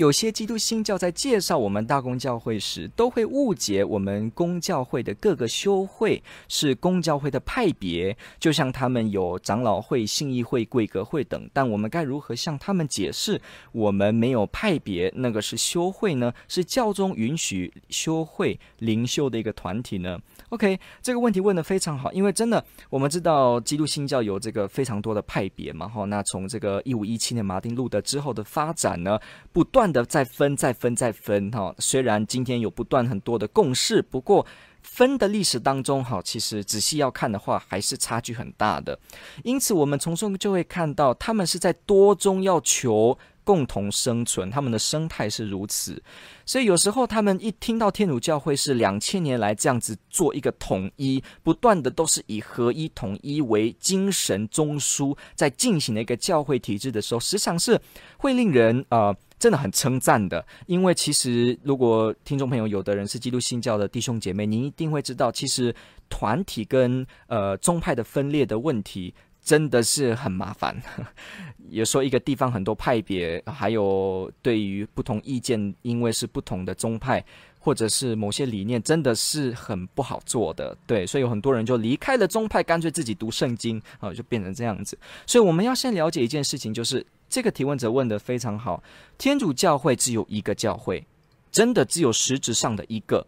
有些基督新教在介绍我们大公教会时，都会误解我们公教会的各个修会是公教会的派别，就像他们有长老会、信义会、贵格会等。但我们该如何向他们解释，我们没有派别，那个是修会呢？是教宗允许修会灵修的一个团体呢？OK，这个问题问得非常好，因为真的我们知道基督新教有这个非常多的派别嘛，哈，那从这个一五一七年马丁路德之后的发展呢，不断。的再分再分再分哈，虽然今天有不断很多的共识，不过分的历史当中哈，其实仔细要看的话，还是差距很大的。因此，我们从中就会看到，他们是在多中要求共同生存，他们的生态是如此。所以有时候他们一听到天主教会是两千年来这样子做一个统一，不断的都是以合一统一为精神中枢，在进行的一个教会体制的时候，时常是会令人呃。真的很称赞的，因为其实如果听众朋友有的人是基督新教的弟兄姐妹，您一定会知道，其实团体跟呃宗派的分裂的问题真的是很麻烦。有时候一个地方很多派别，还有对于不同意见，因为是不同的宗派或者是某些理念，真的是很不好做的。对，所以有很多人就离开了宗派，干脆自己读圣经啊，就变成这样子。所以我们要先了解一件事情，就是。这个提问者问的非常好，天主教会只有一个教会，真的只有实质上的一个，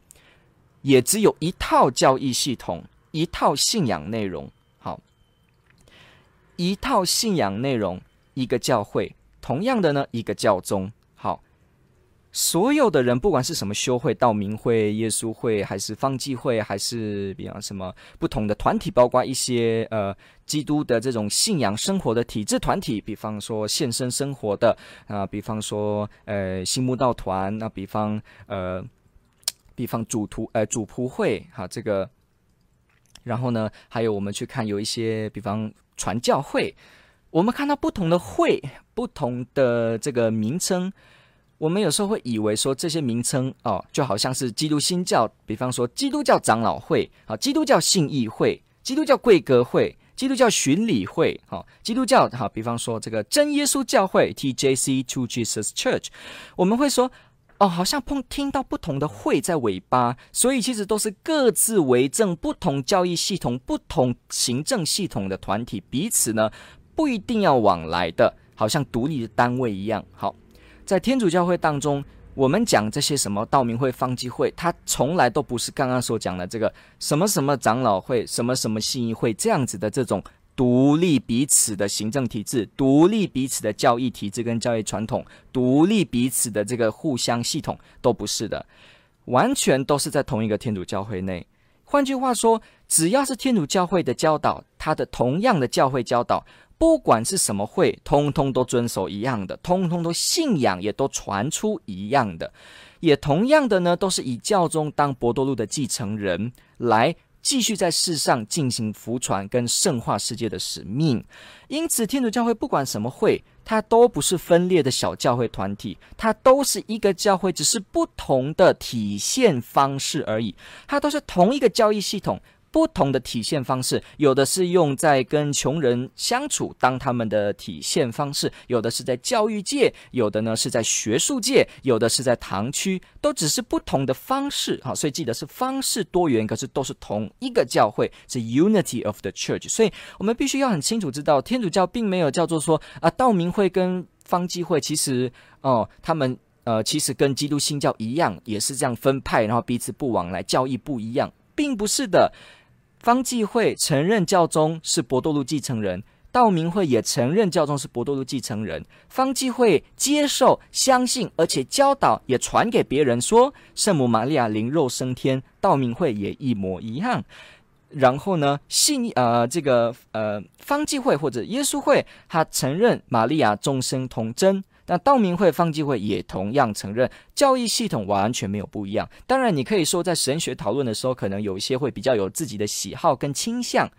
也只有一套教义系统，一套信仰内容。好，一套信仰内容，一个教会，同样的呢，一个教宗。所有的人，不管是什么修会、道明会、耶稣会，还是方济会，还是比方什么不同的团体，包括一些呃基督的这种信仰生活的体制团体，比方说献身生活的啊、比方说呃新慕道团，那比方呃比方主徒呃主仆会哈这个，然后呢，还有我们去看有一些比方传教会，我们看到不同的会，不同的这个名称。我们有时候会以为说这些名称哦，就好像是基督新教，比方说基督教长老会啊，基督教信义会、基督教贵格会、基督教巡礼会，哈，基督教哈，比方说这个真耶稣教会 （TJC True Jesus Church），我们会说哦，好像碰听到不同的会在尾巴，所以其实都是各自为政、不同教义系统、不同行政系统的团体，彼此呢不一定要往来的，好像独立的单位一样，好。在天主教会当中，我们讲这些什么道明会、方济会，它从来都不是刚刚所讲的这个什么什么长老会、什么什么信义会这样子的这种独立彼此的行政体制、独立彼此的教义体制跟教义传统、独立彼此的这个互相系统，都不是的，完全都是在同一个天主教会内。换句话说，只要是天主教会的教导，它的同样的教会教导。不管是什么会，通通都遵守一样的，通通都信仰，也都传出一样的，也同样的呢，都是以教宗当伯多禄的继承人，来继续在世上进行福传跟圣化世界的使命。因此，天主教会不管什么会，它都不是分裂的小教会团体，它都是一个教会，只是不同的体现方式而已。它都是同一个教义系统。不同的体现方式，有的是用在跟穷人相处当他们的体现方式，有的是在教育界，有的呢是在学术界，有的是在堂区，都只是不同的方式。好，所以记得是方式多元，可是都是同一个教会，是 Unity of the Church。所以我们必须要很清楚知道，天主教并没有叫做说啊，道明会跟方济会其实哦，他们呃其实跟基督新教一样，也是这样分派，然后彼此不往来，教义不一样，并不是的。方济会承认教宗是伯多禄继承人，道明会也承认教宗是伯多禄继承人。方济会接受、相信，而且教导也传给别人说，圣母玛利亚灵肉升天。道明会也一模一样。然后呢，信呃这个呃方济会或者耶稣会，他承认玛利亚众生童真。那道明会、方济会也同样承认教义系统完全没有不一样。当然，你可以说在神学讨论的时候，可能有一些会比较有自己的喜好跟倾向，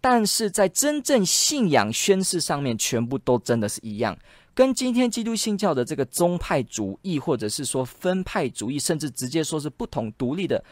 但是在真正信仰宣誓上面，全部都真的是一样。跟今天基督信教的这个宗派主义，或者是说分派主义，甚至直接说是不同独立的，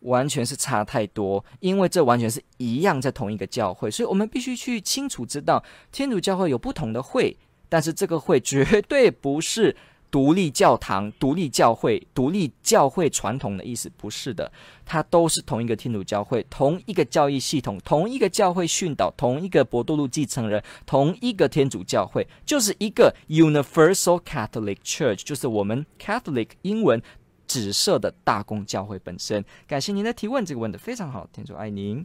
完全是差太多。因为这完全是一样在同一个教会，所以我们必须去清楚知道，天主教会有不同的会，但是这个会绝对不是。独立教堂、独立教会、独立教会传统的意思不是的，它都是同一个天主教会，同一个教义系统，同一个教会训导，同一个伯多禄继承人，同一个天主教会，就是一个 Universal Catholic Church，就是我们 Catholic 英文紫色的大公教会本身。感谢您的提问，这个问得非常好，天主爱您。